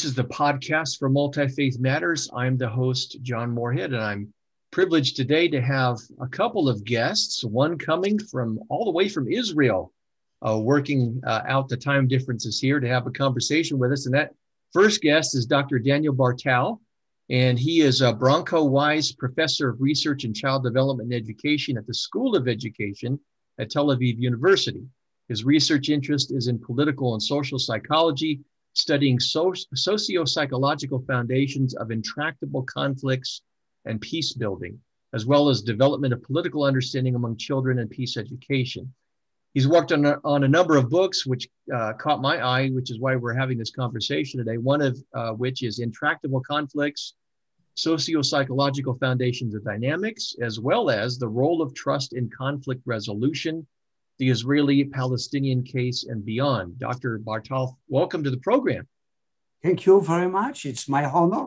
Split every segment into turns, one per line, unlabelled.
This is the podcast for Multi Faith Matters. I'm the host, John Moorhead, and I'm privileged today to have a couple of guests, one coming from all the way from Israel, uh, working uh, out the time differences here to have a conversation with us. And that first guest is Dr. Daniel Bartal, and he is a Branco Weiss Professor of Research and Child Development and Education at the School of Education at Tel Aviv University. His research interest is in political and social psychology studying so- socio-psychological foundations of intractable conflicts and peace building, as well as development of political understanding among children and peace education. He's worked on a, on a number of books, which uh, caught my eye, which is why we're having this conversation today. One of uh, which is Intractable Conflicts, Socio-Psychological Foundations of Dynamics, as well as the role of trust in conflict resolution the Israeli Palestinian case and beyond. Dr. Bartal, welcome to the program.
Thank you very much. It's my honor.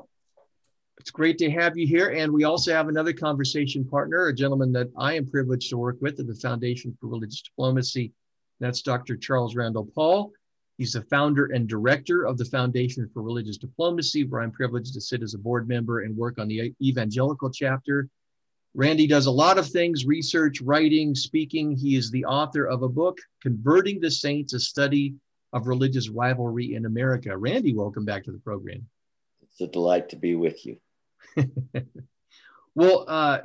It's great to have you here. And we also have another conversation partner, a gentleman that I am privileged to work with at the Foundation for Religious Diplomacy. That's Dr. Charles Randall Paul. He's the founder and director of the Foundation for Religious Diplomacy, where I'm privileged to sit as a board member and work on the evangelical chapter. Randy does a lot of things research, writing, speaking. He is the author of a book, Converting the Saints, a study of religious rivalry in America. Randy, welcome back to the program.
It's a delight to be with you.
well, uh,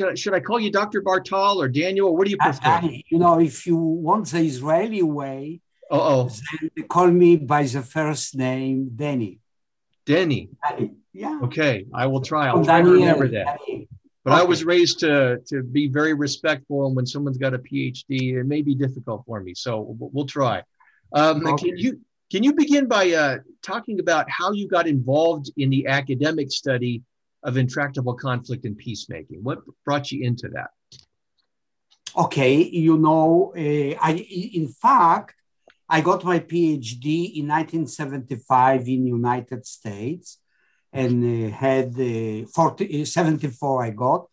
I, should I call you Dr. Bartal or Daniel? What do you prefer?
Danny, you know, if you want the Israeli way,
oh,
call me by the first name, Danny.
Denny.
Danny. Yeah.
Okay, I will try. I'll try to remember that. Danny. But okay. I was raised to to be very respectful, and when someone's got a PhD, it may be difficult for me. So we'll, try. Um, okay. Can you can you begin by uh, talking about how you got involved in the academic study of intractable conflict and peacemaking? What brought you into that?
Okay, you know, uh, I in fact I got my PhD in 1975 in United States and uh, had uh, 40, uh, 74 I got.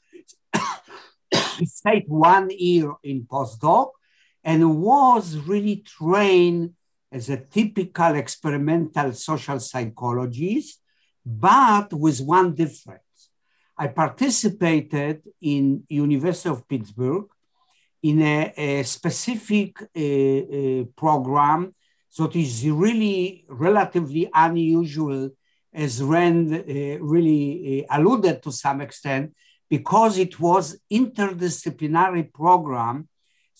stayed one year in postdoc and was really trained as a typical experimental social psychologist, but with one difference. I participated in University of Pittsburgh in a, a specific uh, uh, program that is really relatively unusual as Rand uh, really uh, alluded to some extent, because it was interdisciplinary program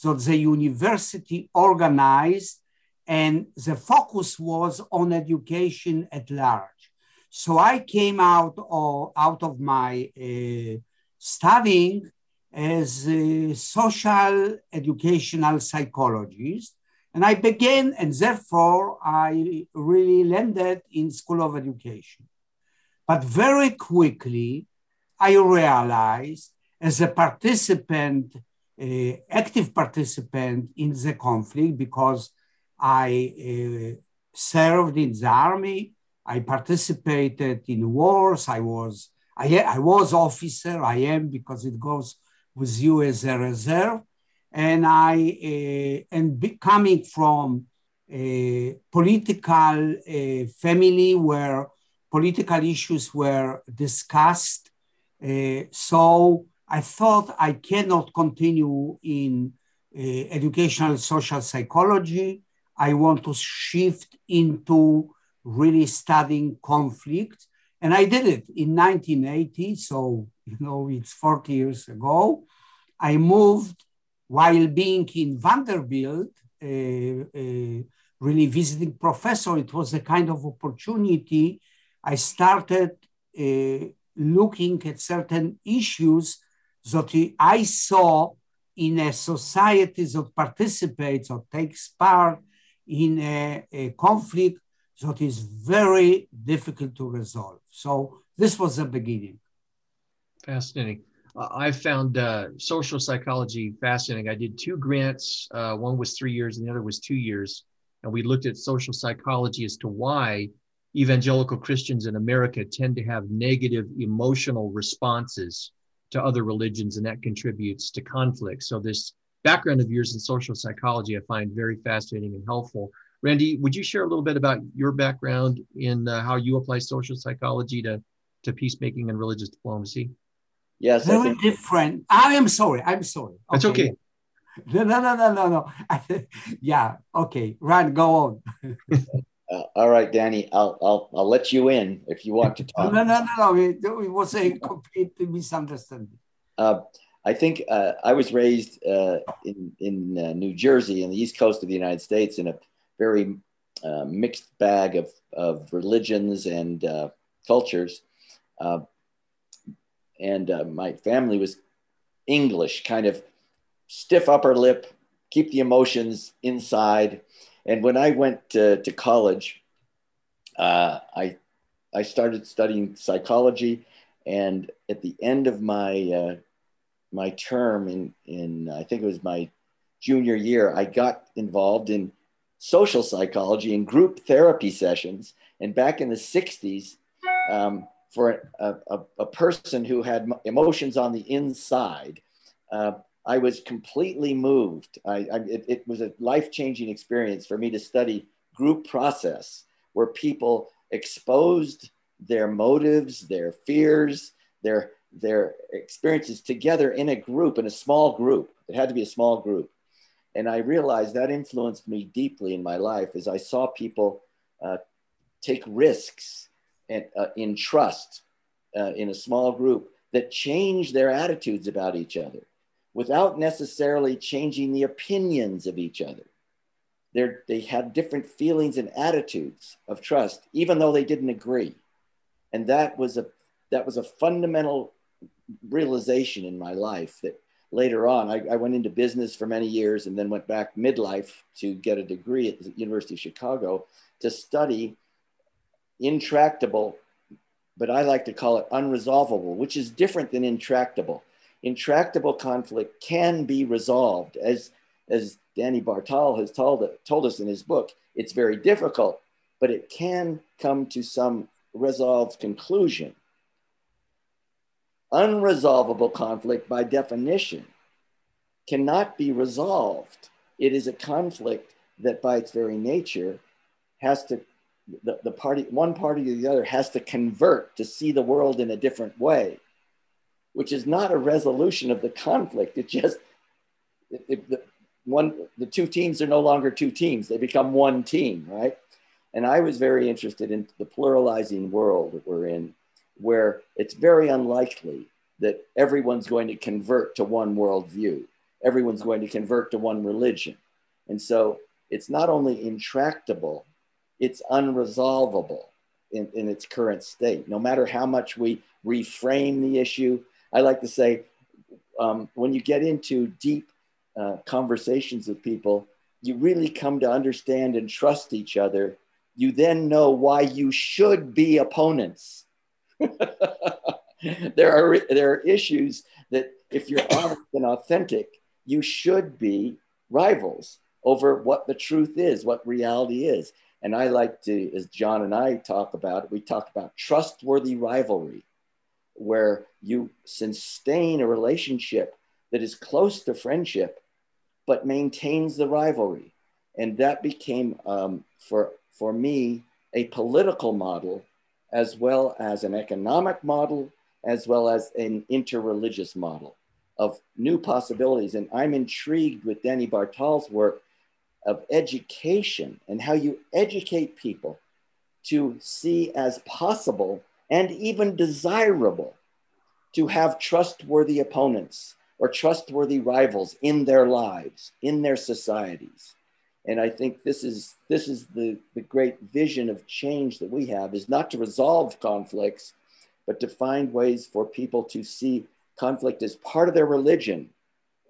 that the university organized and the focus was on education at large. So I came out of, out of my uh, studying as a social educational psychologist and I began, and therefore I really landed in School of Education. But very quickly, I realized as a participant, active participant in the conflict, because I uh, served in the army, I participated in wars, I was, I, I was officer, I am because it goes with you as a reserve and I uh, and coming from a political uh, family where political issues were discussed. Uh, so I thought I cannot continue in uh, educational social psychology. I want to shift into really studying conflict. And I did it in 1980. So, you know, it's 40 years ago. I moved while being in Vanderbilt, uh, uh, really visiting professor, it was a kind of opportunity. I started uh, looking at certain issues that I saw in a society that participates or takes part in a, a conflict that is very difficult to resolve. So this was the beginning.
Fascinating. I found uh, social psychology fascinating. I did two grants. Uh, one was three years, and the other was two years. And we looked at social psychology as to why evangelical Christians in America tend to have negative emotional responses to other religions, and that contributes to conflict. So, this background of yours in social psychology I find very fascinating and helpful. Randy, would you share a little bit about your background in uh, how you apply social psychology to, to peacemaking and religious diplomacy?
Yes,
very think- different. I am sorry. I'm sorry.
That's okay. okay.
No, no, no, no, no, no. yeah. Okay. Ryan, go on.
uh, all right, Danny. I'll, I'll, I'll let you in if you want to talk.
No, no, no, no. It, it was a complete misunderstanding.
Uh, I think uh, I was raised uh, in in uh, New Jersey, in the East Coast of the United States, in a very uh, mixed bag of of religions and cultures and uh, my family was English, kind of stiff upper lip, keep the emotions inside. And when I went to, to college, uh, I I started studying psychology, and at the end of my uh, my term in in I think it was my junior year, I got involved in social psychology and group therapy sessions. And back in the '60s, um, for a, a, a person who had emotions on the inside, uh, I was completely moved. I, I, it, it was a life changing experience for me to study group process where people exposed their motives, their fears, their, their experiences together in a group, in a small group. It had to be a small group. And I realized that influenced me deeply in my life as I saw people uh, take risks and, uh, in trust uh, in a small group that change their attitudes about each other without necessarily changing the opinions of each other. They're, they had different feelings and attitudes of trust, even though they didn't agree. And that was a, that was a fundamental realization in my life that later on, I, I, went into business for many years and then went back midlife to get a degree at the University of Chicago to study intractable, but I like to call it unresolvable, which is different than intractable. Intractable conflict can be resolved, as, as Danny Bartal has told, told us in his book. It's very difficult, but it can come to some resolved conclusion. Unresolvable conflict, by definition, cannot be resolved. It is a conflict that, by its very nature, has to the, the party, one party or the other has to convert to see the world in a different way, which is not a resolution of the conflict. It just, it, it, the, one, the two teams are no longer two teams, they become one team, right? And I was very interested in the pluralizing world that we're in, where it's very unlikely that everyone's going to convert to one worldview. Everyone's going to convert to one religion. And so it's not only intractable, it's unresolvable in, in its current state. No matter how much we reframe the issue, I like to say um, when you get into deep uh, conversations with people, you really come to understand and trust each other. You then know why you should be opponents. there are there are issues that if you're honest and authentic, you should be rivals over what the truth is, what reality is. And I like to, as John and I talk about, we talk about trustworthy rivalry, where you sustain a relationship that is close to friendship, but maintains the rivalry. And that became, um, for, for me, a political model, as well as an economic model, as well as an interreligious model of new possibilities. And I'm intrigued with Danny Bartal's work of education and how you educate people to see as possible and even desirable to have trustworthy opponents or trustworthy rivals in their lives, in their societies. And I think this is this is the, the great vision of change that we have is not to resolve conflicts, but to find ways for people to see conflict as part of their religion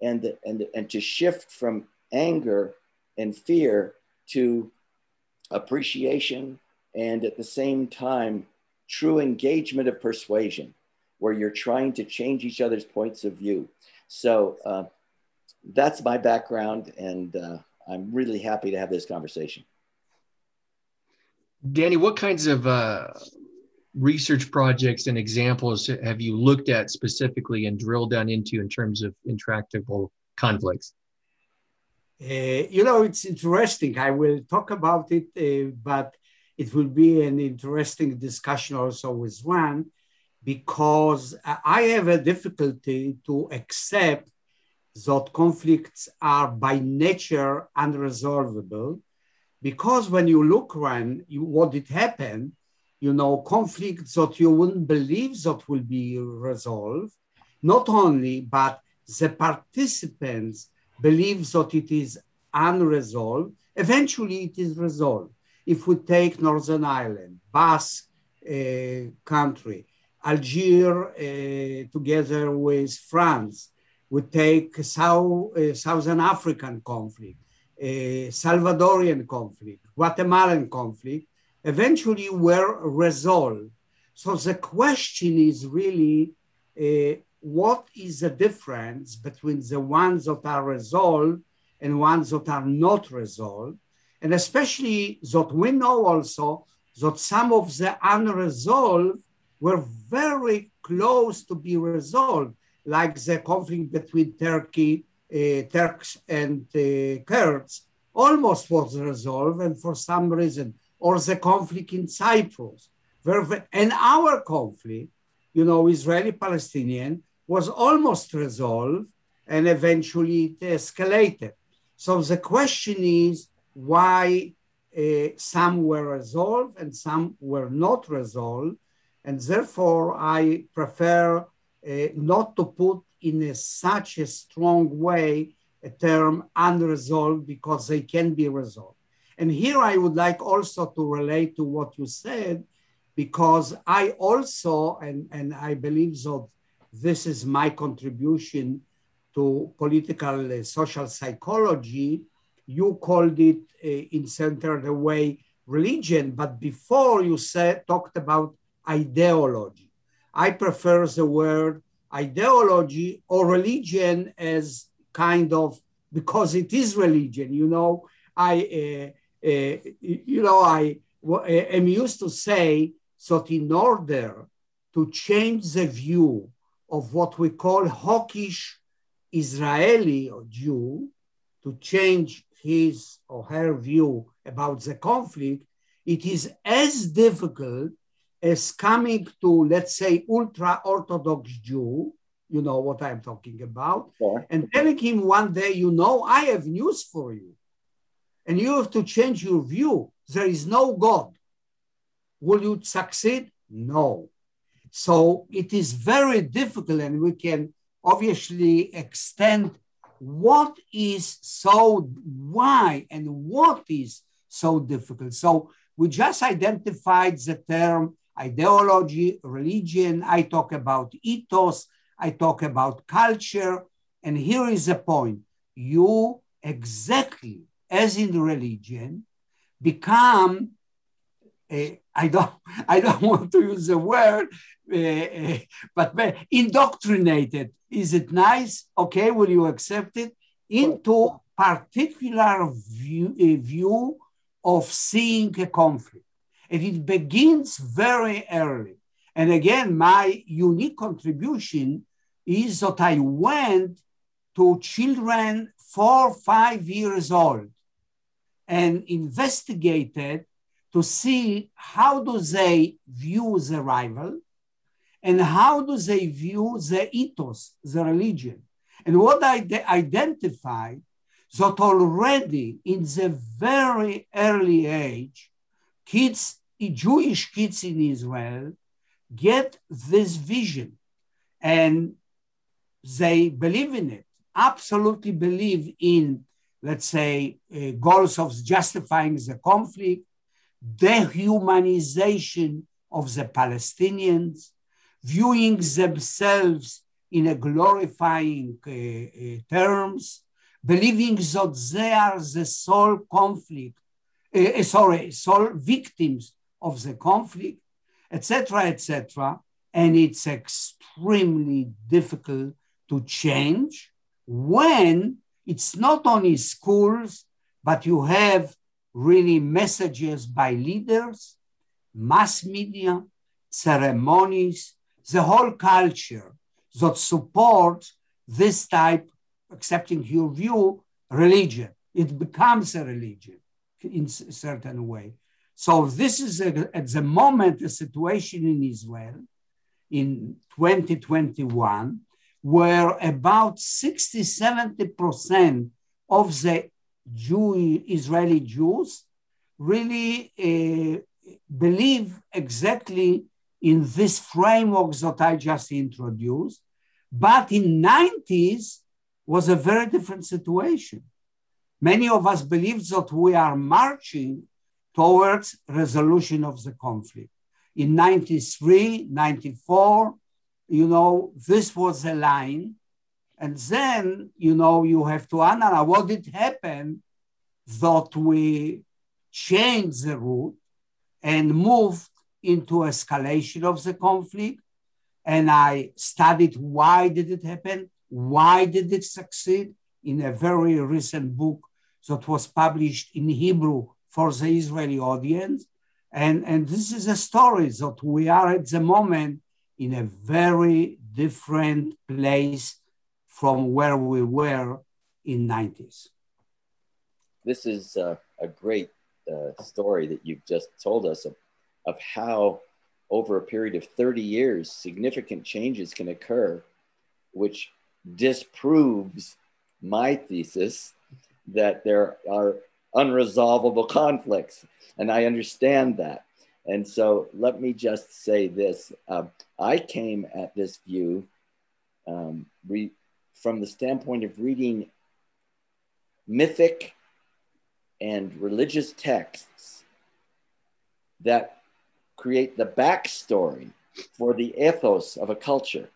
and, and, and to shift from anger and fear to appreciation and at the same time, true engagement of persuasion, where you're trying to change each other's points of view. So uh, that's my background, and uh, I'm really happy to have this conversation.
Danny, what kinds of uh, research projects and examples have you looked at specifically and drilled down into in terms of intractable conflicts?
Uh, you know, it's interesting. I will talk about it, uh, but it will be an interesting discussion also with Ran because I have a difficulty to accept that conflicts are by nature unresolvable because when you look Ran, you, what did happen, you know, conflicts that you wouldn't believe that will be resolved, not only, but the participants believe that it is unresolved, eventually it is resolved. If we take Northern Ireland, Basque uh, country, Algeria uh, together with France, we take South, uh, Southern African conflict, uh, Salvadorian conflict, Guatemalan conflict, eventually were resolved. So the question is really uh, what is the difference between the ones that are resolved and ones that are not resolved? And especially that we know also that some of the unresolved were very close to be resolved, like the conflict between Turkey, uh, Turks and uh, Kurds almost was resolved, and for some reason, or the conflict in Cyprus. And our conflict, you know, Israeli-Palestinian, was almost resolved and eventually it escalated. So the question is why uh, some were resolved and some were not resolved. And therefore, I prefer uh, not to put in a, such a strong way a term unresolved because they can be resolved. And here I would like also to relate to what you said, because I also, and, and I believe that this is my contribution to political uh, social psychology. You called it uh, in the way religion, but before you said talked about ideology. I prefer the word ideology or religion as kind of because it is religion. You know, I uh, uh, you know I am used to say that in order to change the view of what we call hawkish Israeli or Jew to change his or her view about the conflict, it is as difficult as coming to, let's say, ultra Orthodox Jew, you know what I'm talking about, yeah. and telling him one day, you know, I have news for you. And you have to change your view. There is no God. Will you succeed? No. So it is very difficult, and we can obviously extend what is so, why, and what is so difficult. So we just identified the term ideology, religion. I talk about ethos, I talk about culture. And here is the point you exactly as in religion become I don't, I don't want to use the word, uh, but indoctrinated. Is it nice? Okay, will you accept it? Into particular view, a view of seeing a conflict. And it begins very early. And again, my unique contribution is that I went to children four, five years old and investigated to see how do they view the rival and how do they view the ethos, the religion. And what I identified that already in the very early age, kids, Jewish kids in Israel, get this vision and they believe in it, absolutely believe in, let's say, uh, goals of justifying the conflict, dehumanization of the Palestinians, viewing themselves in a glorifying uh, uh, terms, believing that they are the sole conflict uh, sorry, sole victims of the conflict, etc., etc. And it's extremely difficult to change when it's not only schools, but you have really messages by leaders, mass media, ceremonies, the whole culture that supports this type, accepting your view, religion. It becomes a religion in a certain way. So this is a, at the moment a situation in Israel in 2021 where about 60, 70% of the Jew, Israeli Jews really uh, believe exactly in this framework that I just introduced. But in 90s was a very different situation. Many of us believed that we are marching towards resolution of the conflict. In 93, 94, you know, this was a line. And then, you know, you have to analyze what did happen that we changed the route and moved into escalation of the conflict. And I studied why did it happen? Why did it succeed? In a very recent book that was published in Hebrew for the Israeli audience. And, and this is a story that we are at the moment in a very different place from where we were in 90s.
This is uh, a great uh, story that you've just told us of, of how over a period of 30 years, significant changes can occur, which disproves my thesis that there are unresolvable conflicts. And I understand that. And so let me just say this um, I came at this view um, re- from the standpoint of reading mythic and religious texts that create the backstory for the ethos of a culture.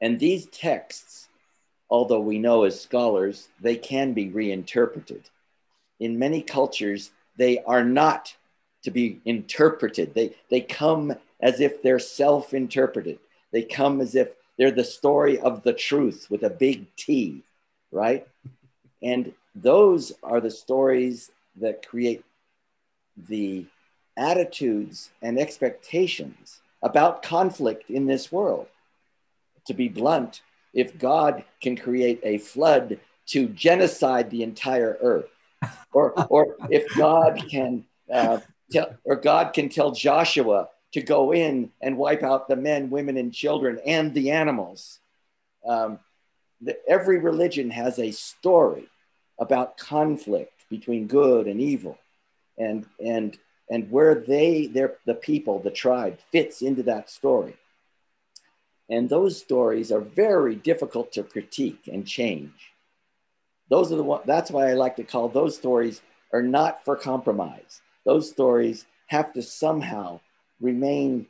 And these texts, although we know as scholars, they can be reinterpreted. In many cultures, they are not to be interpreted. They, they come as if they're self interpreted. They come as if they're the story of the truth with a big T, right? And those are the stories that create the attitudes and expectations about conflict in this world. To be blunt, if God can create a flood to genocide the entire earth, or, or if God can uh, tell, or God can tell Joshua to go in and wipe out the men, women, and children and the animals. Um, the, every religion has a story about conflict between good and evil, and and and where they, their the people, the tribe, fits into that story. And those stories are very difficult to critique and change. Those are the one, that's why I like to call those stories are not for compromise those stories have to somehow remain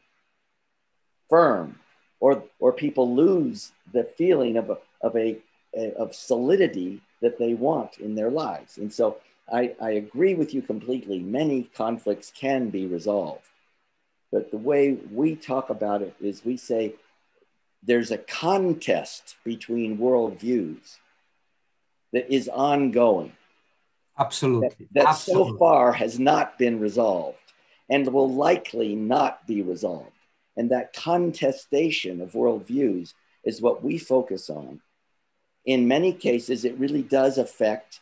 firm or, or people lose the feeling of, a, of, a, a, of solidity that they want in their lives. And so I, I agree with you completely. Many conflicts can be resolved. But the way we talk about it is we say there's a contest between worldviews that is ongoing.
Absolutely.
That, that
Absolutely.
so far has not been resolved and will likely not be resolved. And that contestation of worldviews is what we focus on. In many cases, it really does affect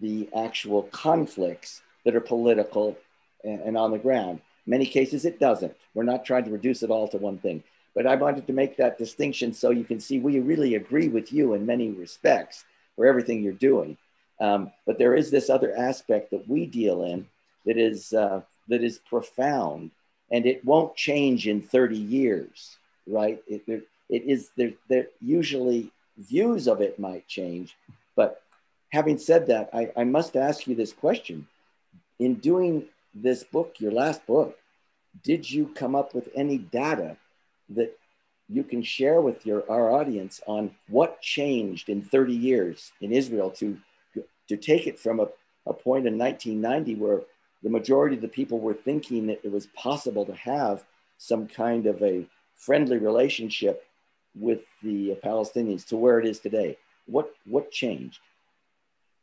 the actual conflicts that are political and, on the ground. Many cases, it doesn't. We're not trying to reduce it all to one thing. But I wanted to make that distinction so you can see we really agree with you in many respects for everything you're doing. Um, but there is this other aspect that we deal in that is uh, that is profound, and it won't change in 30 years, right? It, it, it is there, there. Usually, views of it might change, but having said that, I, I must ask you this question: In doing this book, your last book, did you come up with any data that you can share with your our audience on what changed in 30 years in Israel to to take it from a a point in 1990 where the majority of the people were thinking that it was possible to have some kind of a friendly relationship with the Palestinians to where it is today. What what changed?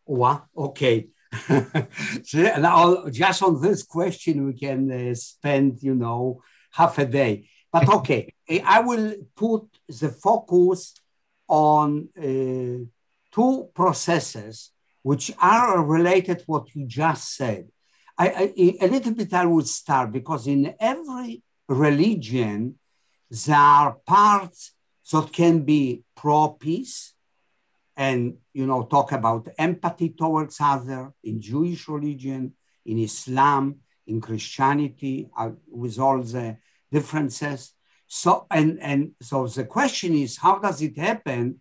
Well, okay. so now, just on this question, we can uh, spend, you know, half a day. But okay, I will put the focus on uh, two processes which are related to what you just said. I, I, a little bit I would start because in every religion, there are parts that can be pro-peace and you know talk about empathy towards other in Jewish religion, in Islam, in Christianity, uh, with all the differences. So and and so the question is, how does it happen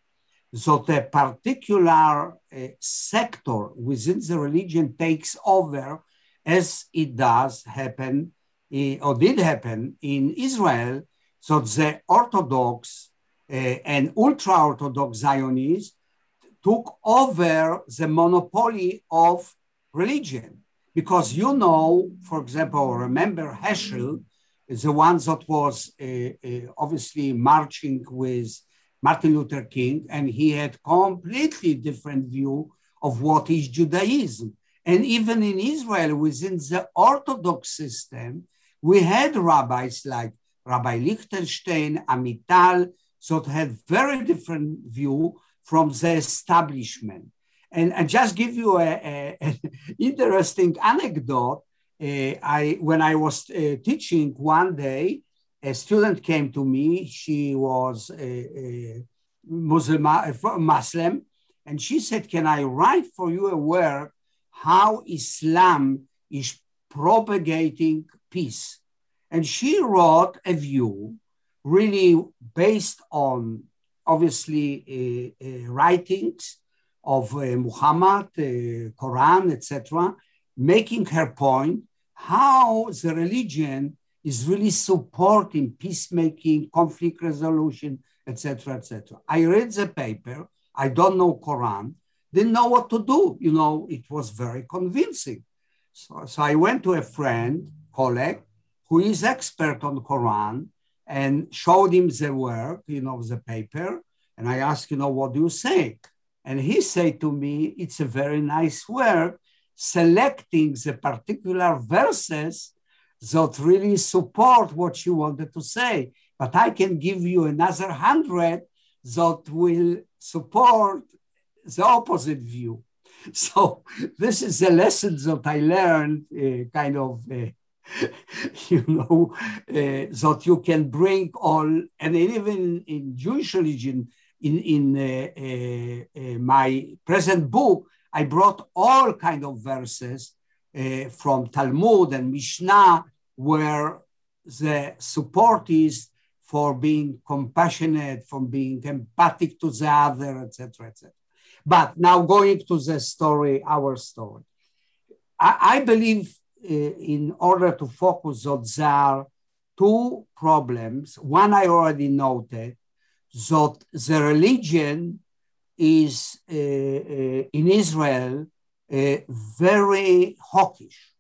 that a particular uh, sector within the religion takes over, as it does happen uh, or did happen in Israel? So the Orthodox uh, and ultra-Orthodox Zionists took over the monopoly of religion because you know, for example, remember Heschel the one that was uh, uh, obviously marching with Martin Luther King, and he had completely different view of what is Judaism. And even in Israel, within the Orthodox system, we had rabbis like Rabbi Lichtenstein, Amital, that had very different view from the establishment. And, and just give you an interesting anecdote. Uh, I when I was uh, teaching one day, a student came to me. She was a, a Muslim, Muslim, and she said, "Can I write for you a work how Islam is propagating peace?" And she wrote a view, really based on obviously uh, uh, writings of uh, Muhammad, uh, Quran, etc., making her point how the religion is really supporting peacemaking, conflict resolution, etc., etc. I read the paper. I don't know Quran. Didn't know what to do. You know, it was very convincing. So, so I went to a friend, colleague, who is expert on Quran, and showed him the work, you know, the paper. And I asked, you know, what do you say? And he said to me, it's a very nice work, selecting the particular verses that really support what you wanted to say. But I can give you another hundred that will support the opposite view. So this is the lessons that I learned, uh, kind of, uh, you know, uh, that you can bring all, and even in Jewish religion, in in uh, uh, uh, my present book, I brought all kind of verses from Talmud and Mishnah where the support is for being compassionate, from being empathic to the other, etc., etc. But now going to the story, our story, I, I believe uh, in order to focus on there two problems. One I already noted that the religion is uh, uh, in Israel very hawkish.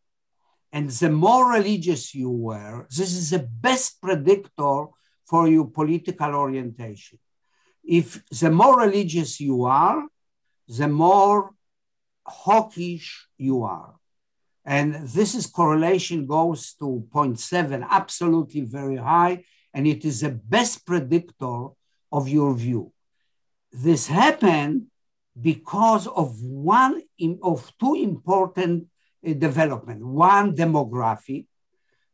And the more religious you were, this is the best predictor for your political orientation. If the more religious you are, the more hawkish you are. And this is correlation goes to 0.7, absolutely very high. And it is the best predictor of your view. This happened because of one of two important uh, development. One demographic,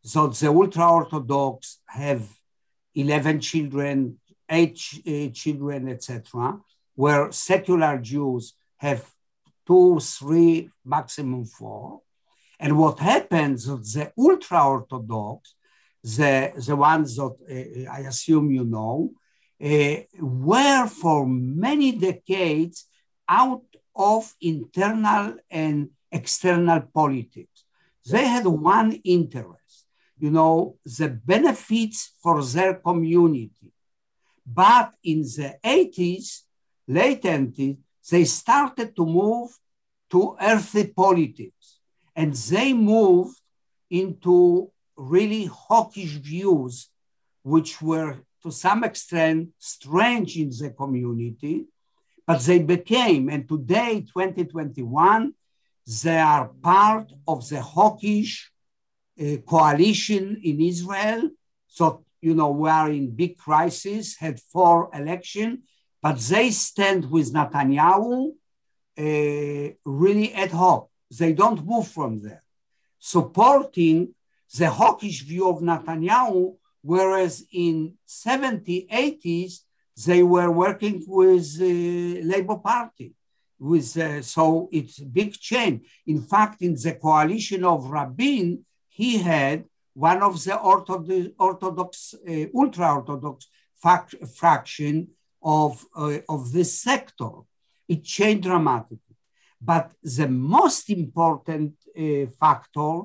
so the ultra orthodox have 11 children, eight uh, children, etc., where secular Jews have two, three, maximum four. And what happens, the ultra orthodox, the, the ones that uh, I assume you know, uh, were for many decades out of internal and external politics. They had one interest, you know, the benefits for their community. But in the 80s, late 80s, they started to move to earthly politics. And they moved into really hawkish views, which were to some extent strange in the community, but they became, and today, 2021, they are part of the hawkish uh, coalition in Israel. So, you know, we are in big crisis, had four election, but they stand with Netanyahu uh, really ad hoc. They don't move from there, supporting the hawkish view of Netanyahu, whereas in 70s, 80s, they were working with the uh, Labour Party. With, uh, so it's big change. In fact, in the coalition of Rabin, he had one of the Orthodox, Orthodox uh, ultra-Orthodox fac- fraction of, uh, of this sector. It changed dramatically. But the most important uh, factor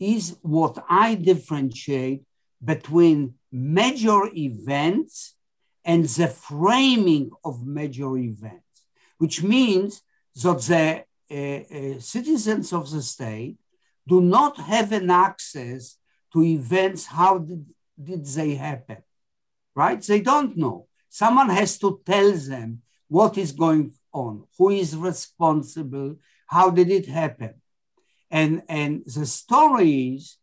is what I differentiate between major events and the framing of major events, which means that the uh, uh, citizens of the state do not have an access to events. How did, did they happen? Right? They don't know. Someone has to tell them what is going on, who is responsible, how did it happen. And, and the story is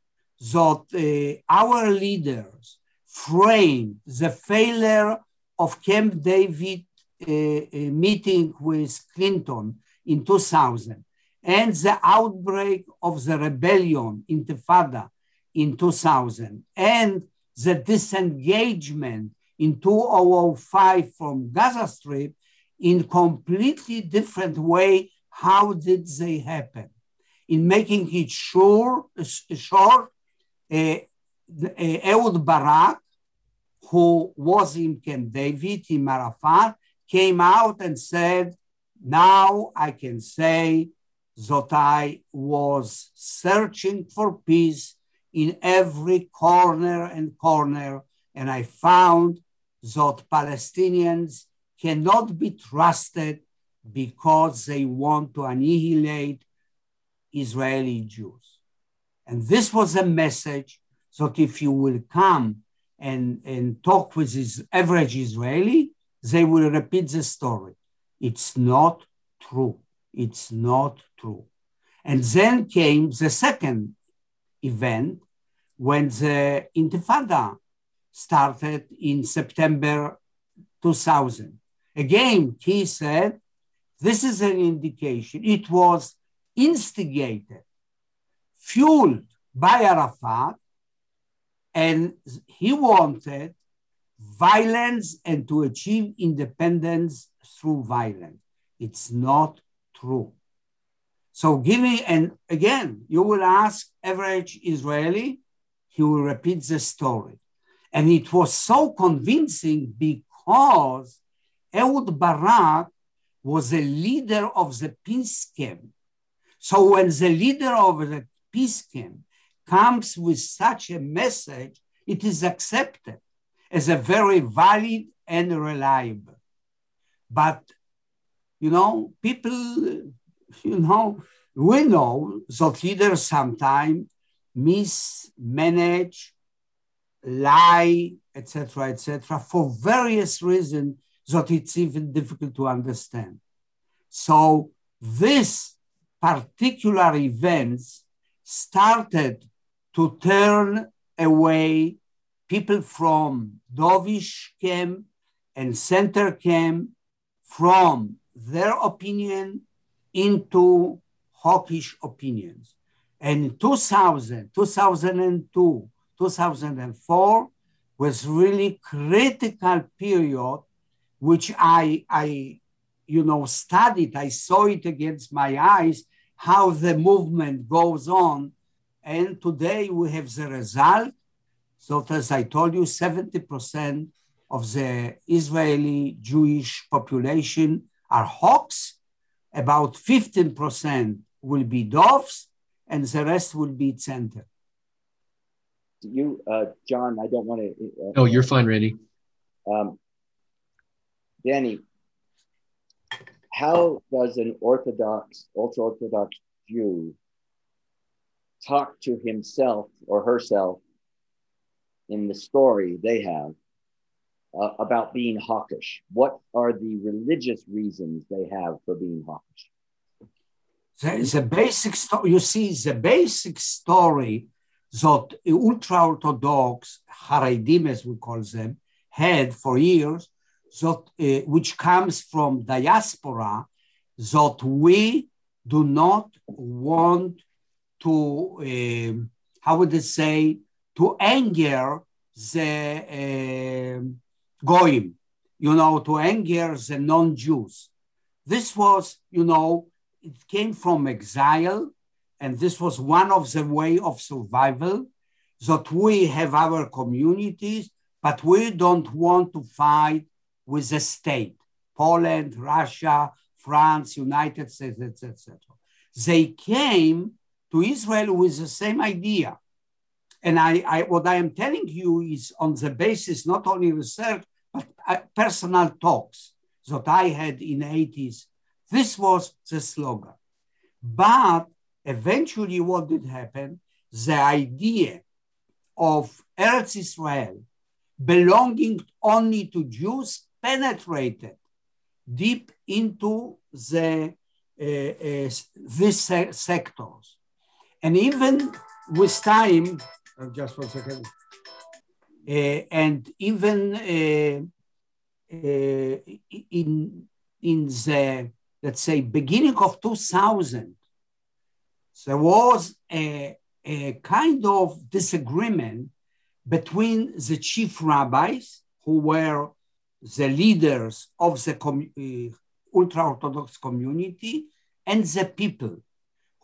that uh, our leaders framed the failure of Camp David uh, uh, meeting with Clinton in 2000 and the outbreak of the rebellion, Intifada, in 2000 and the disengagement in 2005 from Gaza Strip in completely different way. How did they happen? In making it sure, short, uh, uh, Ehud Barak who was in Camp David, in Arafat, came out and said, now I can say that I was searching for peace in every corner and corner, and I found that Palestinians cannot be trusted because they want to annihilate Israeli Jews. And this was a message that if you will come and, and talk with his average Israeli, they will repeat the story. It's not true. It's not true. And then came the second event when the Intifada started in September 2000. Again, he said, this is an indication. It was instigated, fueled by Arafat, and he wanted violence and to achieve independence through violence. It's not true. So giving, and again, you will ask average Israeli, he will repeat the story. And it was so convincing because Ehud Barak was a leader of the peace camp. So when the leader of the peace camp comes with such a message, it is accepted as a very valid and reliable. But, you know, people, you know, we know that leaders sometimes mismanage, lie, etc., etc., for various reasons that it's even difficult to understand. So this particular events started to turn away people from dovish camp and center camp from their opinion into hawkish opinions. And in 2000, 2002, 2004 was really critical period, which I, I, you know, studied. I saw it against my eyes, how the movement goes on and today we have the result. So as I told you, 70% of the Israeli Jewish population are hawks. About 15% will be doves, and the rest will be center.
You, uh, John, I don't want to.
Uh, oh, you're fine, Randy. Um,
Danny, how does an Orthodox, ultra Orthodox Jew talk to himself or herself in the story they have uh, about being hawkish? What are the religious reasons they have for being hawkish?
The, the basic story, you see, the basic story that ultra Orthodox Haredim, as we call them, had for years, that, uh, which comes from diaspora, that we do not want to, uh, how would I say, to anger the uh, goyim, you know, to anger the non-Jews. This was, you know, it came from exile, and this was one of the way of survival. That we have our communities, but we don't want to fight with the state. Poland, Russia, France, United States, etc. They came to Israel with the same idea. And I, I, what I am telling you is on the basis not only research, but uh, personal talks that I had in the 80s. This was the slogan. But eventually, what did happen? The idea of Eretz Israel belonging only to Jews penetrated deep into the uh, uh, these se- sectors, and even with time, uh, just one second, uh, and even uh, uh, in in the let's say beginning of 2000, there was a, a kind of disagreement between the chief rabbis who were the leaders of the uh, ultra Orthodox community and the people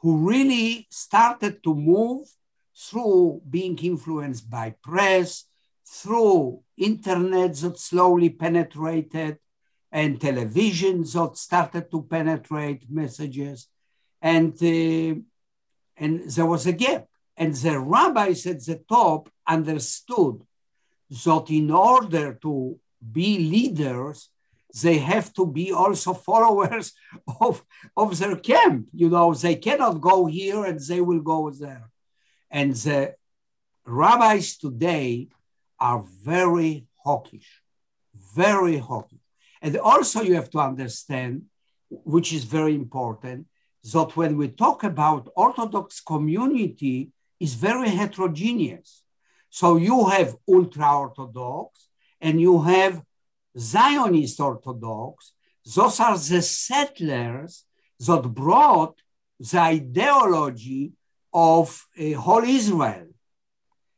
who really started to move through being influenced by press, through internet that slowly penetrated, and television that started to penetrate messages. And, uh, and there was a gap. And the rabbis at the top understood that in order to be leaders, they have to be also followers of, of their camp. You know, they cannot go here and they will go there. And the rabbis today are very hawkish, very hawkish. And also, you have to understand, which is very important, that when we talk about Orthodox community, is very heterogeneous. So you have ultra Orthodox, and you have Zionist Orthodox. Those are the settlers that brought the ideology of a whole Israel.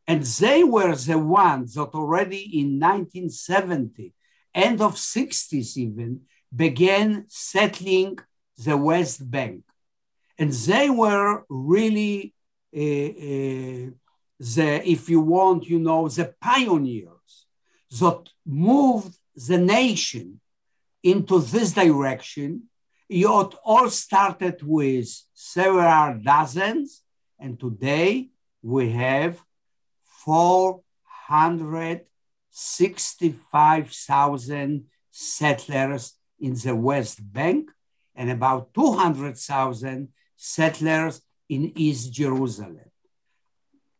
And they were the ones that already in 1970, end of 60s even, began settling the West Bank. And they were really uh, uh, the, if you want, you know, the pioneers that moved the nation into this direction. It all started with several dozens, and today we have 465,000 settlers in the West Bank and about 200,000 settlers in East Jerusalem.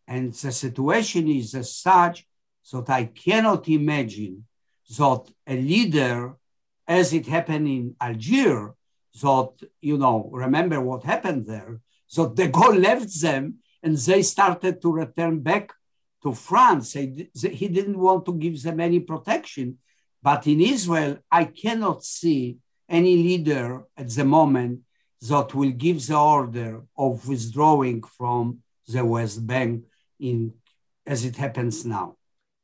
And the situation is as such that I cannot imagine that a leader, as it happened in Algiers, that, you know, remember what happened there, so de Gaulle left them and they started to return back to France. They, they, he didn't want to give them any protection. But in Israel, I cannot see any leader at the moment that will give the order of withdrawing from the West Bank in as it happens now.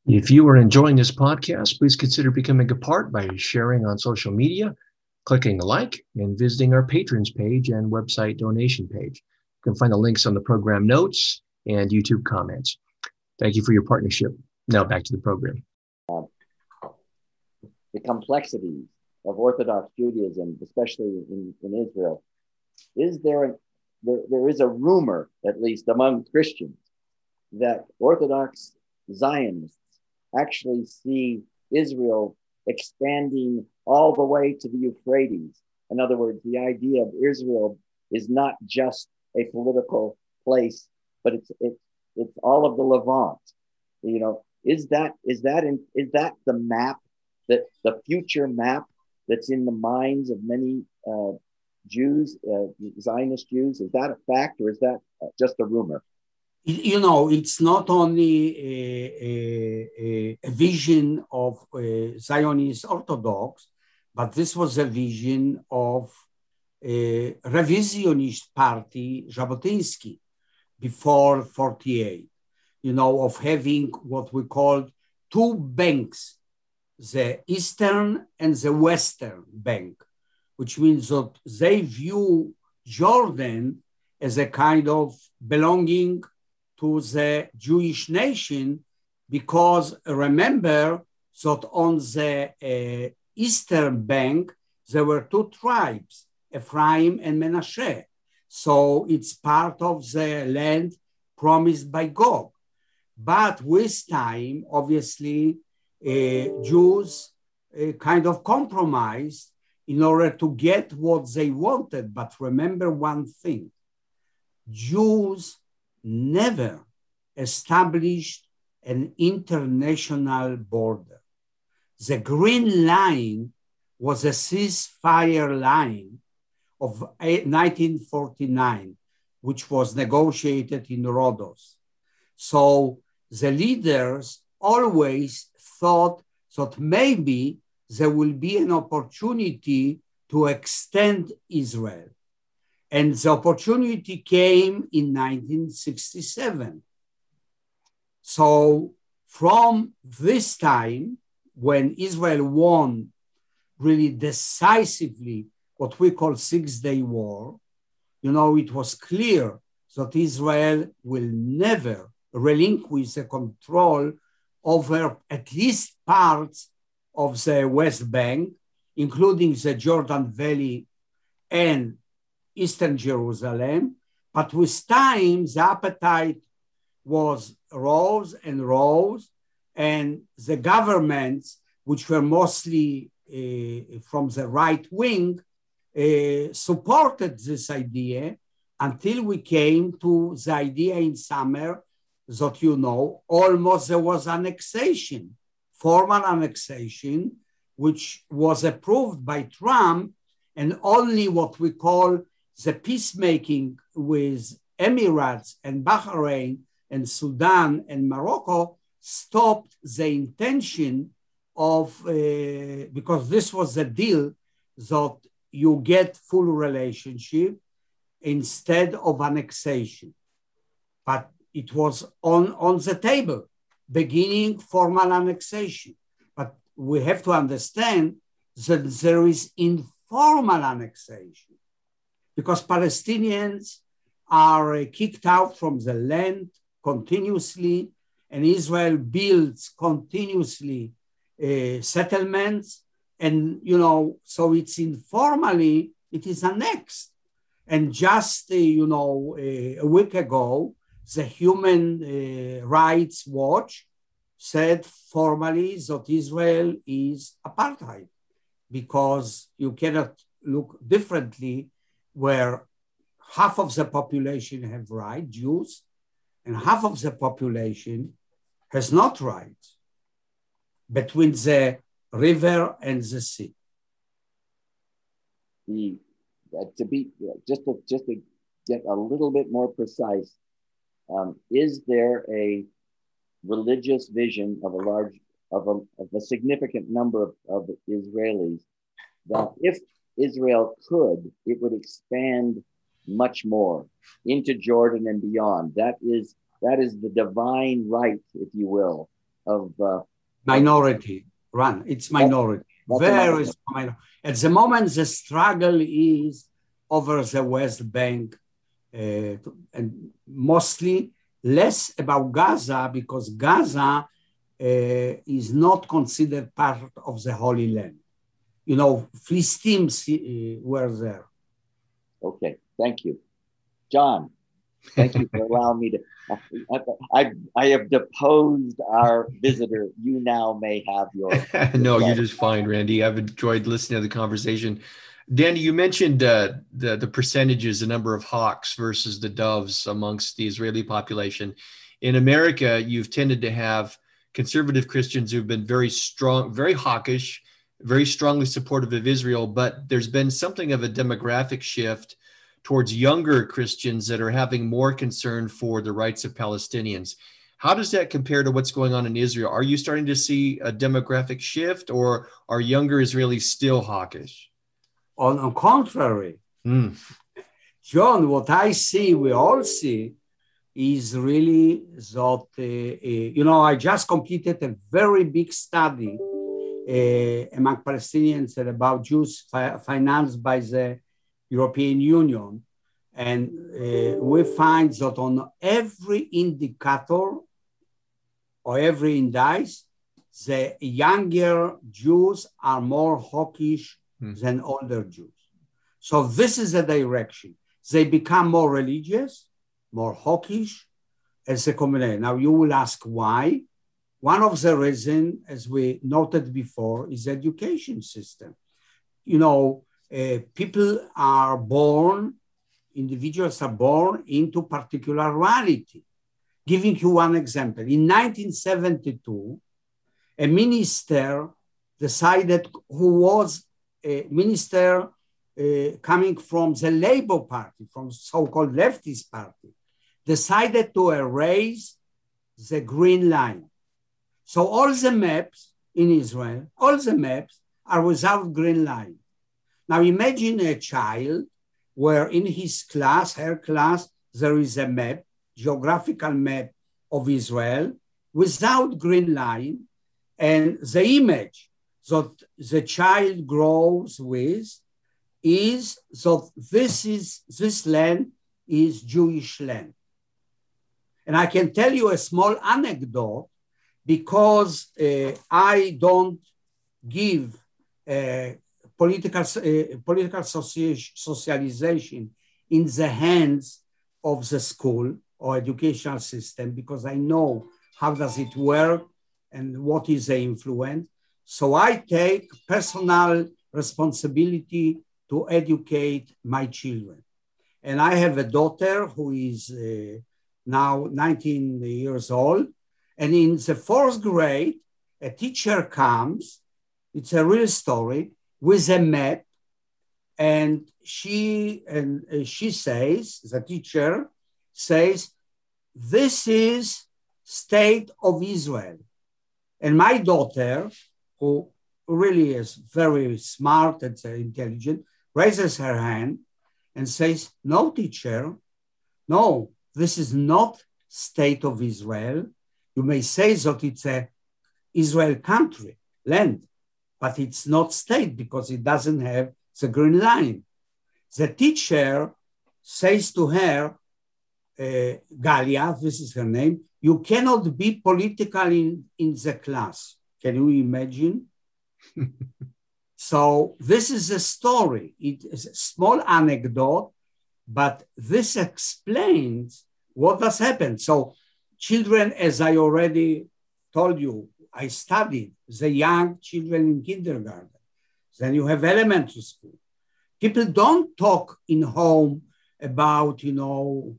If you are enjoying this podcast, please consider becoming a part by sharing on social media, clicking the like, and visiting our patrons page and website donation page. You can find the links on the program notes and YouTube comments. Thank you for your partnership. Now back to the program. Uh,
the complexities of Orthodox Judaism, especially in, in Israel, is there, a, there there is a rumor, at least among Christians, that Orthodox Zionists actually see Israel expanding all the way to the Euphrates In other words, the idea of Israel is not just a political place, but it's it's it's all of the Levant. You know, is that is that in, is that the map that the future map that's in the minds of many uh, Jews, uh, Zionist Jews? Is that a fact or is that uh, just a rumor?
You know, it's not only a, a, a vision of uh, Zionist Orthodox, but this was a vision of a revisionist party, Jabotinsky, before 48, you know, of having what we called two banks, the Eastern and the Western Bank which means that they view Jordan as a kind of belonging to the Jewish nation because remember that on the uh, eastern bank there were two tribes, Ephraim and Menashe. So it's part of the land promised by God. But with time, obviously, uh, Jews uh, kind of compromised in order to get what they wanted. But remember one thing Jews never established an international border. The Green Line was a ceasefire line of 1949, which was negotiated in Rhodes. So the leaders always thought that maybe there will be an opportunity to extend Israel. And the opportunity came in 1967. So, from this time, when Israel won really decisively what we call Six Day War, you know, it was clear that Israel will never relinquish the control over at least parts of the West Bank, including the Jordan Valley and Eastern Jerusalem. But with time, the appetite was rose and rose, and the governments, which were mostly uh, from the right wing, uh, supported this idea until we came to the idea in summer that you know almost there was annexation formal annexation, which was approved by Trump, and only what we call the peacemaking with Emirates and Bahrain and Sudan and Morocco stopped the intention of, uh, because this was the deal that you get full relationship instead of annexation. But it was on, on the table beginning formal annexation. But we have to understand that there is informal annexation because Palestinians are kicked out from the land continuously, and Israel builds continuously uh, settlements. And, you know, so it's informally, it is annexed. And just, uh, you know, uh, a week ago, the Human uh, Rights Watch said formally that Israel is apartheid because you cannot look differently where half of the population have rights, Jews, and half of the population has not rights between the river and the sea.
The, uh, to be just to just to get a little bit more precise, um, is there a religious vision of a large of a, of a significant number of, of Israelis that if Israel could, it would expand much more into Jordan and beyond. That is that is the divine right, if you will, of uh,
minority. Run, it's minority. Very minority. At the moment, the struggle is over the West Bank uh, and mostly less about Gaza because Gaza uh, is not considered part of the Holy Land. You know, Philistines uh, were there.
Okay, thank you. John, thank you for allowing me to. I, I have deposed our visitor. You now may have your.
no, you're just fine, Randy. I've enjoyed listening to the conversation. Danny, you mentioned uh, the the percentages, the number of hawks versus the doves amongst the Israeli population. In America, you've tended to have conservative Christians who've been very strong, very hawkish, very strongly supportive of Israel, but there's been something of a demographic shift towards younger Christians that are having more concern for the rights of Palestinians. How does that compare to what's going on in Israel? Are you starting to see a demographic shift, or are younger Israelis still hawkish?
On the contrary, mm. John, what I see, we all see, is really that, uh, uh, you know, I just completed a very big study uh, among Palestinians and about Jews fi- financed by the European Union. And uh, we find that on every indicator or every indice, the younger Jews are more hawkish mm. than older Jews. So this is the direction. They become more religious, more hawkish as a community. Now you will ask why. One of the reasons, as we noted before, is education system. You know, uh, people are born, individuals are born into particular reality. Giving you one example, in 1972, a minister decided who was a minister uh, coming from the Labour Party, from so-called leftist party, decided to erase the green line. So all the maps in Israel, all the maps are without green line. Now imagine a child where in his class, her class, there is a map, geographical map of Israel without green line, and the image that the child grows with is that this is this land is Jewish land. And I can tell you a small anecdote because uh, I don't give uh, political, uh, political socialization in the hands of the school or educational system because I know how does it work and what is the influence. So I take personal responsibility to educate my children. And I have a daughter who is uh, now 19 years old. And in the fourth grade, a teacher comes, it's a real story, with a map. And she and uh, she says, the teacher says, this is state of Israel. And my daughter, who really is very smart and intelligent, raises her hand and says, no, teacher, no, this is not state of Israel. You may say that it's a Israel country, land, but it's not state because it doesn't have the green line. The teacher says to her, uh, Galia, this is her name, you cannot be political in, in the class. Can you imagine? so this is a story. It is a small anecdote but this explains what has happened. So, children, as I already told you, I studied the young children in kindergarten. Then you have elementary school. People don't talk in home about, you know,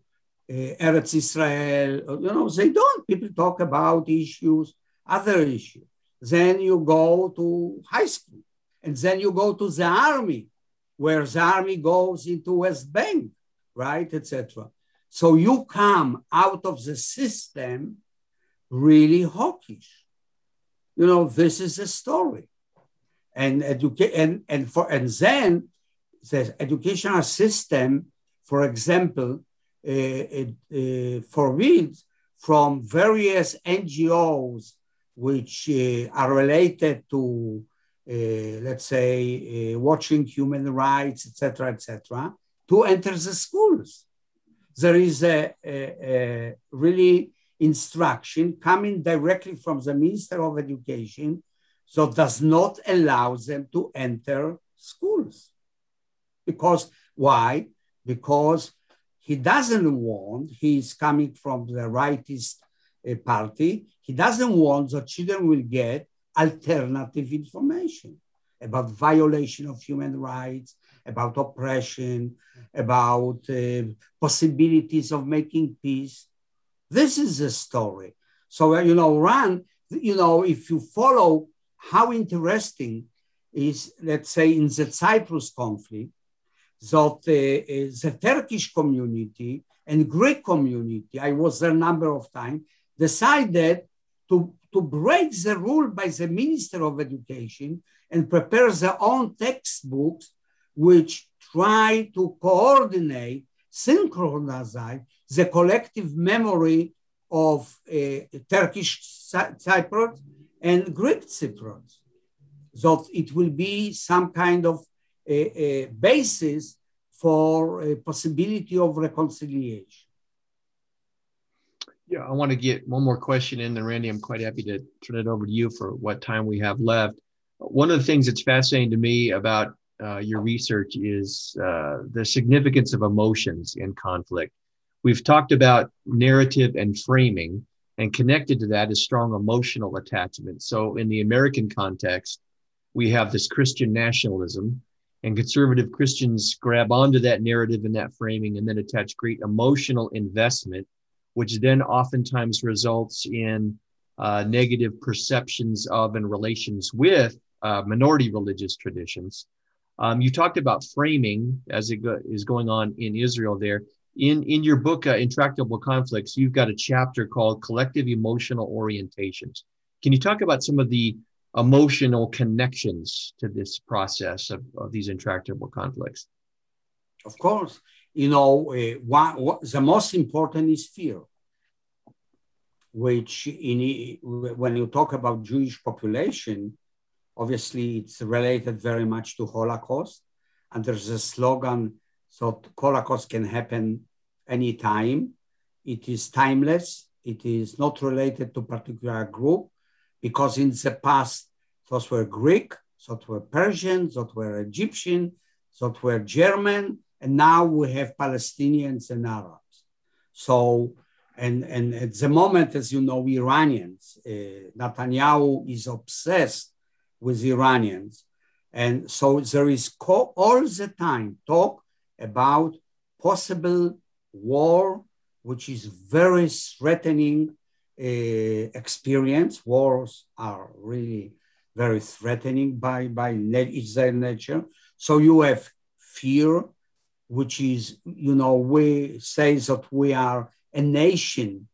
uh, Eretz Israel. You know, they don't. People talk about issues, other issues. Then you go to high school, and then you go to the army where the army goes into West Bank, right, etc. So you come out of the system really hawkish. You know, this is a story. And educate and, and for and then the educational system, for example, uh, uh, forbids from various NGOs which uh, are related to uh, let's say, uh, watching human rights, etc., etc., to enter the schools. There is a, a, a, really instruction coming directly from the Minister of Education that does not allow them to enter schools. Because why? Because he doesn't want, he's coming from the rightist party, he doesn't want the children will get alternative information. about violation of human rights, about oppression, about uh, possibilities of making peace. This is the story. So, uh, you know, Ran, you know, if you follow how interesting is, let's say, in the Cyprus conflict, that uh, the Turkish community and Greek community, I was there a number of times, decided to, to break the rule by the Minister of Education and prepare their own textbooks, which try to coordinate, synchronize the collective memory of uh, Turkish Cypriots and Greek Cypriots. So it will be some kind of a, a basis for a possibility of reconciliation.
I want to get one more question in, and Randy, I'm quite happy to turn it over to you for what time we have left. One of the things that's fascinating to me about uh, your research is uh, the significance of emotions in conflict. We've talked about narrative and framing, and connected to that is strong emotional attachment. So, in the American context, we have this Christian nationalism, and conservative Christians grab onto that narrative and that framing and then attach great emotional investment, which then oftentimes results in uh, negative perceptions of and relations with uh, minority religious traditions. Um, you talked about framing as it go- is going on in Israel there. In, in your book, uh, Intractable Conflicts, you've got a chapter called Collective Emotional Orientations. Can you talk about some of the emotional connections to this process of, of these intractable conflicts?
Of course. You know, uh, one, what, the most important is fear, which in, when you talk about Jewish population, obviously it's related very much to Holocaust. And there's a slogan, so Holocaust can happen anytime. It is timeless. It is not related to particular group because in the past, those were Greek, those were Persian, those were Egyptian, those were German, and now we have Palestinians and Arabs. So, and, and at the moment, as you know, Iranians, uh, Netanyahu is obsessed with Iranians. And so there is all the time talk about possible war, which is very threatening uh, experience. Wars are really very threatening by, by its their nature. So you have fear, which is, you know, we say that we are a nation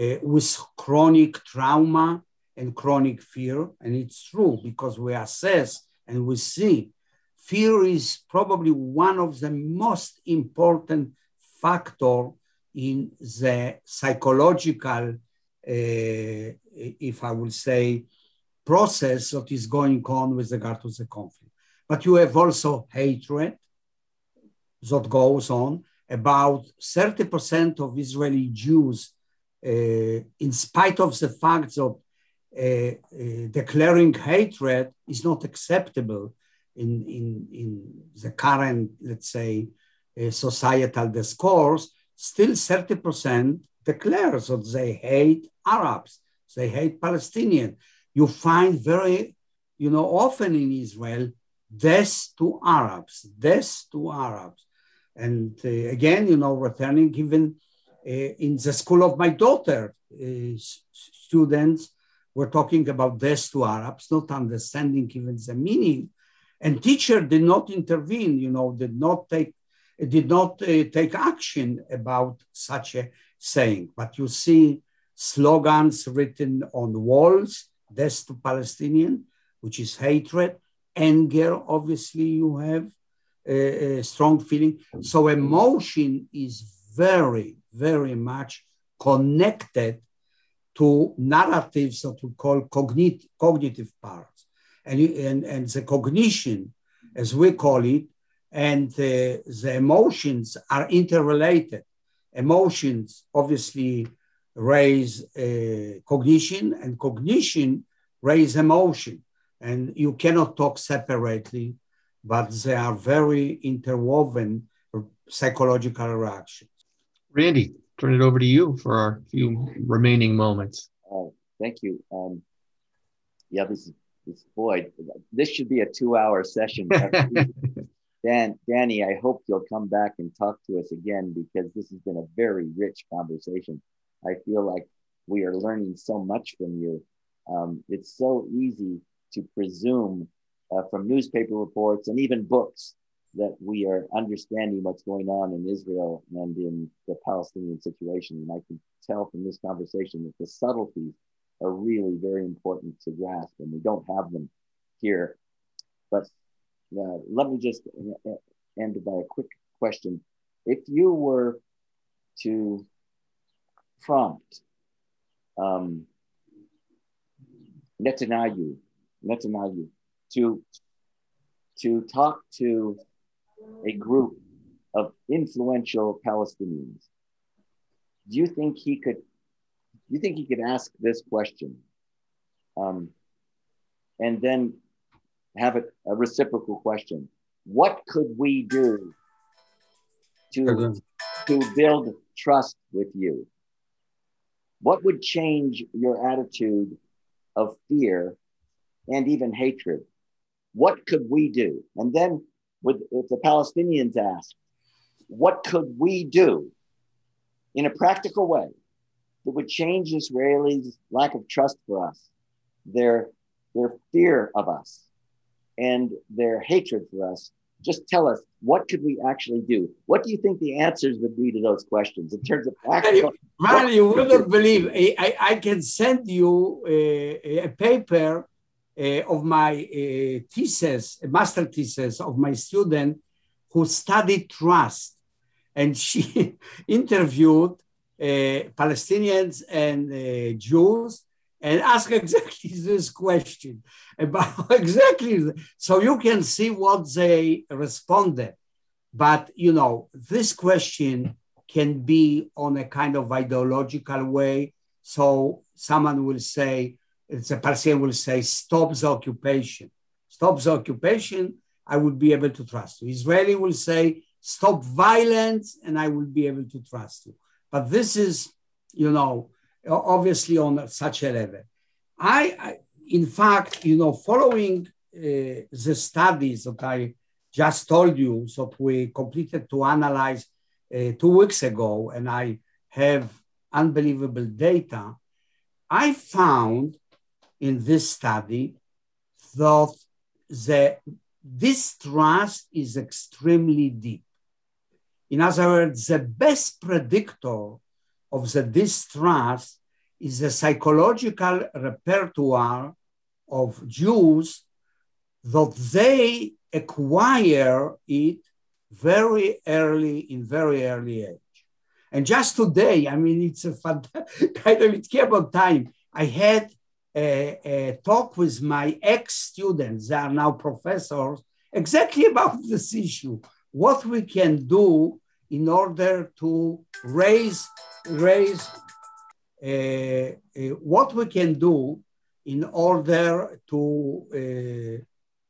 uh, with chronic trauma and chronic fear. And it's true because we assess and we see fear is probably one of the most important factor in the psychological uh, if I will say, process that is going on with regard to the conflict. But you have also hatred that goes on. About 30% of Israeli Jews, uh, in spite of the fact that uh, uh, declaring hatred is not acceptable in, in, in the current, let's say, uh, societal discourse, still 30% declares that they hate Arabs, they hate Palestinians. You find very, you know, often in Israel, death to Arabs, death to Arabs. And uh, again, you know, returning even uh, in the school of my daughter, uh, students were talking about death to Arabs, not understanding even the meaning. And teacher did not intervene, you know, did not take did not uh, take action about such a saying. But you see slogans written on walls, death to Palestinian, which is hatred, anger, obviously you have a, strong feeling. So emotion is very, very much connected to narratives that we call cognit- cognitive parts. And, and, and the cognition, as we call it, and the, the emotions are interrelated. Emotions obviously raise uh, cognition, and cognition raise emotion. And you cannot talk separately, but they are very interwoven psychological reactions.
Randy, turn it over to you for our few remaining moments.
Oh, thank you. Um, yeah, this is boy, this should be a two-hour session. Dan, Danny, I hope you'll come back and talk to us again because this has been a very rich conversation. I feel like we are learning so much from you. Um, it's so easy to presume uh, from newspaper reports and even books that we are understanding what's going on in Israel and in the Palestinian situation. And I can tell from this conversation that the subtleties are really very important to grasp, and we don't have them here. But uh, let me just end by a quick question. If you were to prompt um, Netanyahu, Netanyahu to, to talk to a group of influential Palestinians, do you think he could Do you think he could ask this question? Um, and then have a, a reciprocal question. What could we do to, to build trust with you? What would change your attitude of fear and even hatred what could we do and then with if the palestinians ask what could we do in a practical way that would change Israelis' lack of trust for us, their, their fear of us, and their hatred for us. Just tell us what could we actually do? What do you think the answers would be to those questions in terms of practical?
Man, you wouldn't believe. I, I can send you a, a paper uh, of my uh, thesis, master thesis of my student who studied trust. And she interviewed uh, Palestinians and uh, Jews and ask exactly this question about exactly. So you can see what they responded. But you know, this question can be on a kind of ideological way. So someone will say, a Palestinian will say, stop the occupation. Stop the occupation, I would be able to trust you. Israeli will say, stop violence, and I will be able to trust you. But this is, you know, obviously on such a level. I, I in fact, you know, following uh, the studies that I just told you, that we completed to analyze uh, two weeks ago, and I have unbelievable data, I found in this study that the distrust is extremely deep. In other words, the best predictor of the distrust is the psychological repertoire of Jews that they acquire it very early in very early age. And just today, I mean, it's a kind of, it came about time. I had talk with my ex-students, they are now professors, exactly about this issue. What we can do in order to raise raise uh, uh, what we can do in order to uh,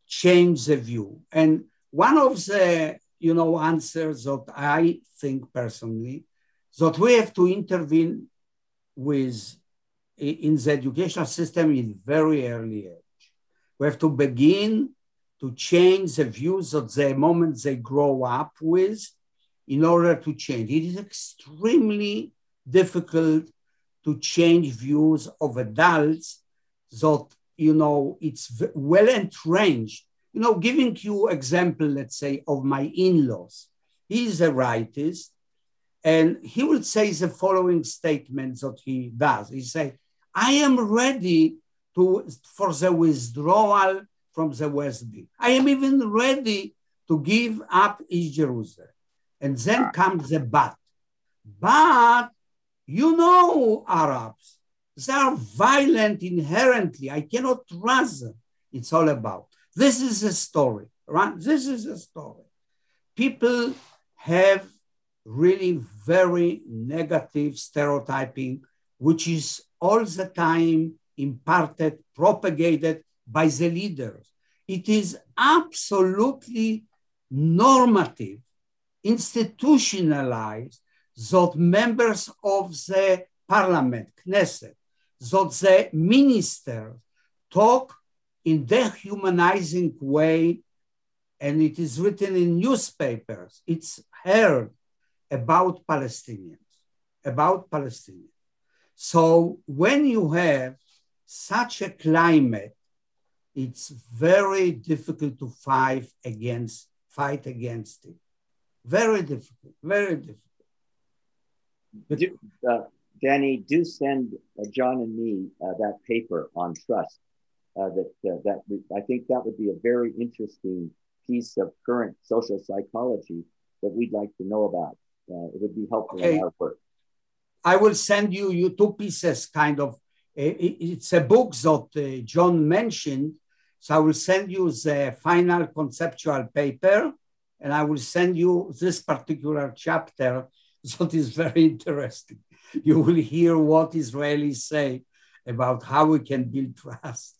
change the view. And one of the you know answers that i think personally that we have to intervene with in the educational system in very early age we have to begin to change the views of the moment they grow up with in order to change. It is extremely difficult to change views of adults that, you know, it's well entrenched. You know, giving you example, let's say, of my in-laws. He's a rightist, and he will say the following statements that he does. He say, I am ready to for the withdrawal from the West Bank. I am even ready to give up East Jerusalem. And then ah. comes the but. But you know Arabs, they are violent inherently. I cannot trust them. It's all about. This is a story, right? This is a story. People have really very negative stereotyping, which is all the time imparted, propagated by the leaders. It is absolutely normative, institutionalized that members of the parliament, Knesset, that the ministers talk in dehumanizing way, and it is written in newspapers. It's heard about Palestinians, about Palestinians. So when you have such a climate, it's very difficult to fight against fight against it. Very difficult, very difficult.
Do, uh, Danny, do send uh, John and me uh, that paper on trust. Uh, that uh, that I think that would be a very interesting piece of current social psychology that we'd like to know about. Uh, it would be helpful okay. in our work.
I will send you you two pieces, kind of. Eh, it's a book that eh, John mentioned, so I will send you the final conceptual paper, and I will send you this particular chapter that is very interesting. You will hear what Israelis say about how we can build trust.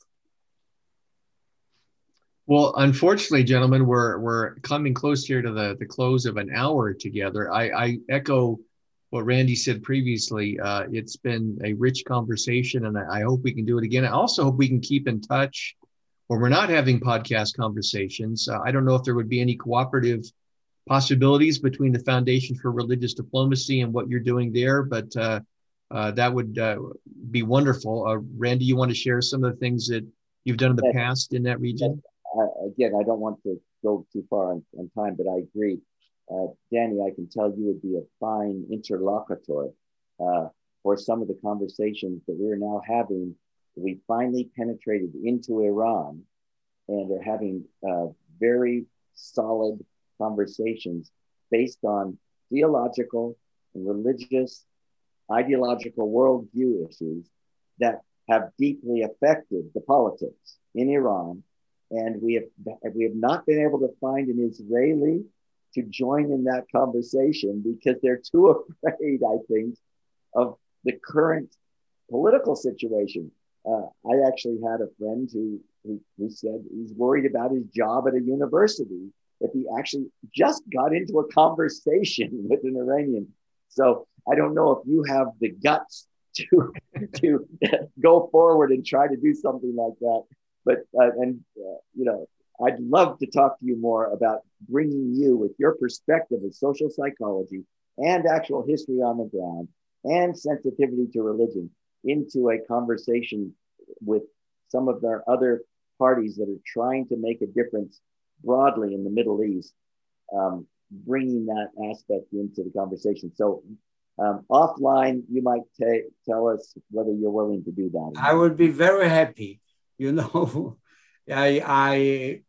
Well, unfortunately, gentlemen, we're we're coming close here to the, the close of an hour together. I, I echo what Randy said previously. Uh, it's been a rich conversation, and I, I, hope we can do it again. I also hope we can keep in touch when we're not having podcast conversations. Uh, I don't know if there would be any cooperative possibilities between the Foundation for Religious Diplomacy and what you're doing there, but uh, uh that would uh, be wonderful. Uh, Randy, you want to share some of the things that you've done in the past in that region?
again, I don't want to go too far on, on time, but I agree. Uh, Danny, I can tell you would be a fine interlocutor uh, for some of the conversations that we're now having. We finally penetrated into Iran and are having uh, very solid conversations based on theological and religious, ideological worldview issues that have deeply affected the politics in Iran and we have we have not been able to find an Israeli to join in that conversation because they're too afraid, I think, of the current political situation. Uh, I actually had a friend who, who, who said he's worried about his job at a university if he actually just got into a conversation with an Iranian. So I don't know if you have the guts to to go forward and try to do something like that but uh, and uh, you know i'd love to talk to you more about bringing you with your perspective of social psychology and actual history on the ground and sensitivity to religion into a conversation with some of their other parties that are trying to make a difference broadly in the middle east um, bringing that aspect into the conversation. So um, offline you might t- tell us whether you're willing to do that
i would be very happy. You know i i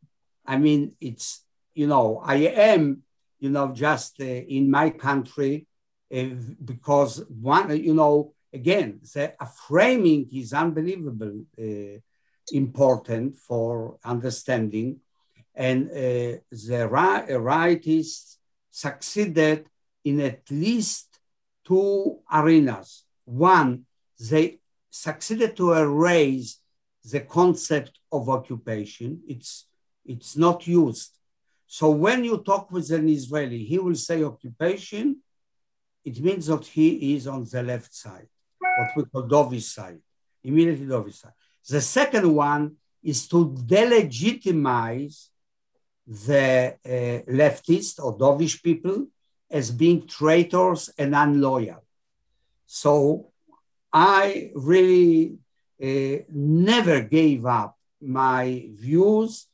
i mean it's you know i am you know just uh, in my country uh, because one you know again the framing is unbelievable uh, important for understanding and uh, the rightists succeeded in at least two arenas one they succeeded to erase the concept of occupation. It's, it's not used. So when you talk with an Israeli, he will say occupation. It means that he is on the left side, what we call Dovish side, immediately Dovish side. The second one is to delegitimize the uh, leftist or Dovish people as being traitors and unloyal. So I really uh, never gave up my views,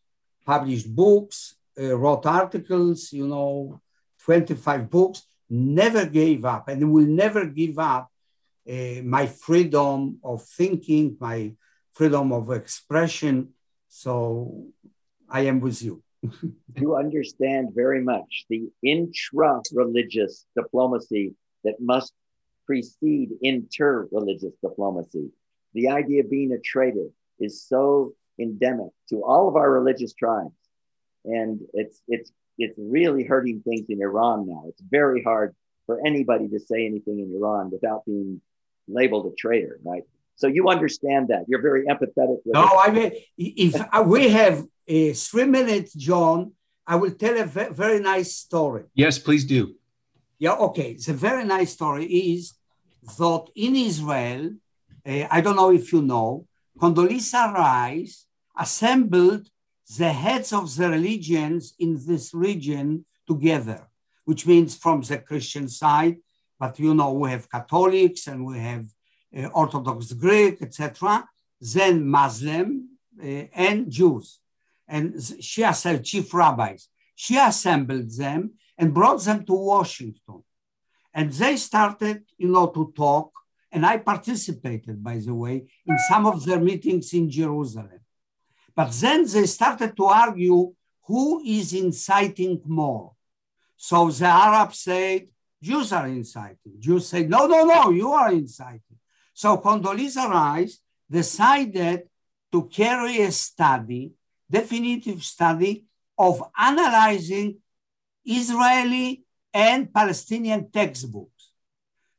published books, uh, wrote articles, you know, 25 books, never gave up and will never give up uh, my freedom of thinking, my freedom of expression. So I am with you.
you understand very much the intra religious diplomacy that must precede inter religious diplomacy the idea of being a traitor is so endemic to all of our religious tribes. And it's it's it's really hurting things in Iran now. It's very hard for anybody to say anything in Iran without being labeled a traitor, right? So you understand that. You're very empathetic.
no, it. I mean, if we have uh, three minutes, John, I will tell a very nice story.
Yes, please do.
Yeah, okay. The very nice story is that in Israel, uh, I don't know if you know, Condoleezza Rice assembled the heads of the religions in this region together, which means from the Christian side, but you know, we have Catholics and we have uh, Orthodox Greek, etc., then Muslim uh, and Jews. And she herself, chief rabbis, she assembled them and brought them to Washington. And they started, you know, to talk. And I participated, by the way, in some of their meetings in Jerusalem. But then they started to argue who is inciting more. So the Arabs said, Jews are inciting. Jews say, no, no, no, you are inciting. So Condoleezza Rice decided to carry a study, definitive study of analyzing Israeli and Palestinian textbooks.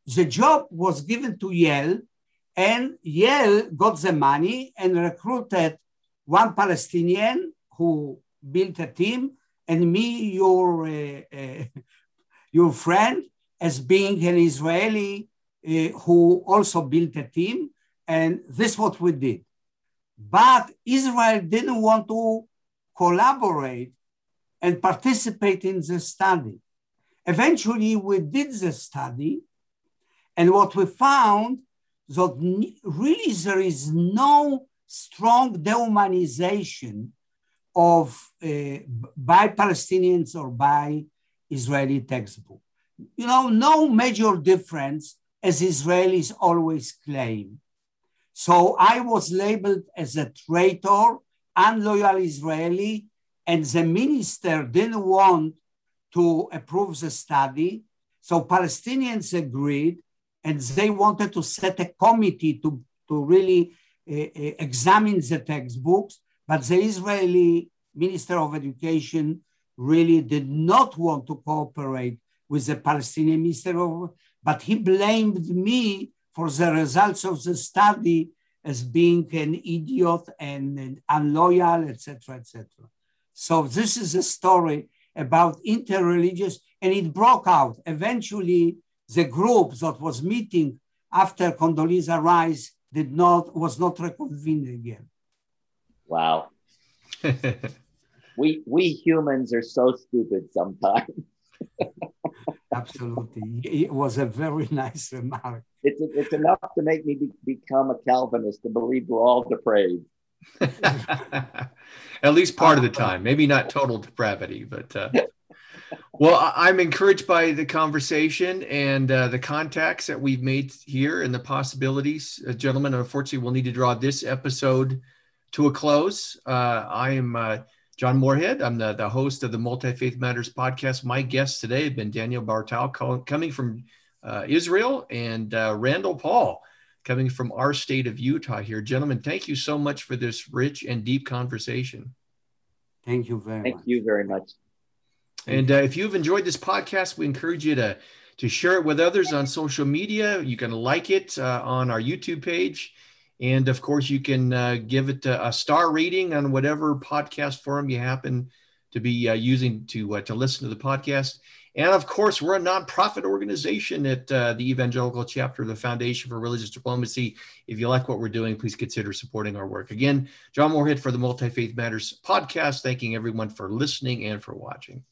The job was given to Yale, and Yale got the money and recruited one Palestinian who built a team, and me, your, uh, uh, your friend, as being an Israeli uh, who also built a team. And this is what we did. But Israel didn't want to collaborate and participate in the study. Eventually, we did the study, and what we found that really there is no strong dehumanization of uh, by Palestinians or by Israeli textbook. You know, no major difference as Israelis always claim. So I was labeled as a traitor, unloyal Israeli, and the minister didn't want to approve the study. So Palestinians agreed, and they wanted to set a committee to, to really Uh, uh, examine the textbooks. But the Israeli Minister of Education really did not want to cooperate with the Palestinian Minister of, but he blamed me for the results of the study as being an idiot and, and unloyal, etc., etc. So this is a story about interreligious, and it broke out. Eventually, the group that was meeting after Condoleezza Rice did not was not reconvened again.
Wow. we we humans are so stupid sometimes.
Absolutely, it was a very nice remark.
It's it's enough to make me be, become a Calvinist to believe we're all depraved.
At least part of the time, maybe not total depravity, but. Uh, well, I'm encouraged by the conversation and uh, the contacts that we've made here and the possibilities. Uh, gentlemen, unfortunately, we'll need to draw this episode to a close. Uh, I am uh, John Morehead. I'm the, the host of the Multi Faith Matters podcast. My guests today have been Daniel Bartal, coming from uh, Israel, and uh, Randall Paul, coming from our state of Utah here. Gentlemen, thank you so much for this rich and deep conversation.
Thank you very
thank
much.
Thank you very much.
And uh, if you've enjoyed this podcast, we encourage you to to share it with others on social media. You can like it uh, on our YouTube page. And of course, you can uh, give it a, a, star rating on whatever podcast forum you happen to be uh, using to uh, to listen to the podcast. And of course, we're a nonprofit organization at uh, the Evangelical Chapter of the Foundation for Religious Diplomacy. If you like what we're doing, please consider supporting our work. Again, John Morehead for the Multi Faith Matters podcast, thanking everyone for listening and for watching.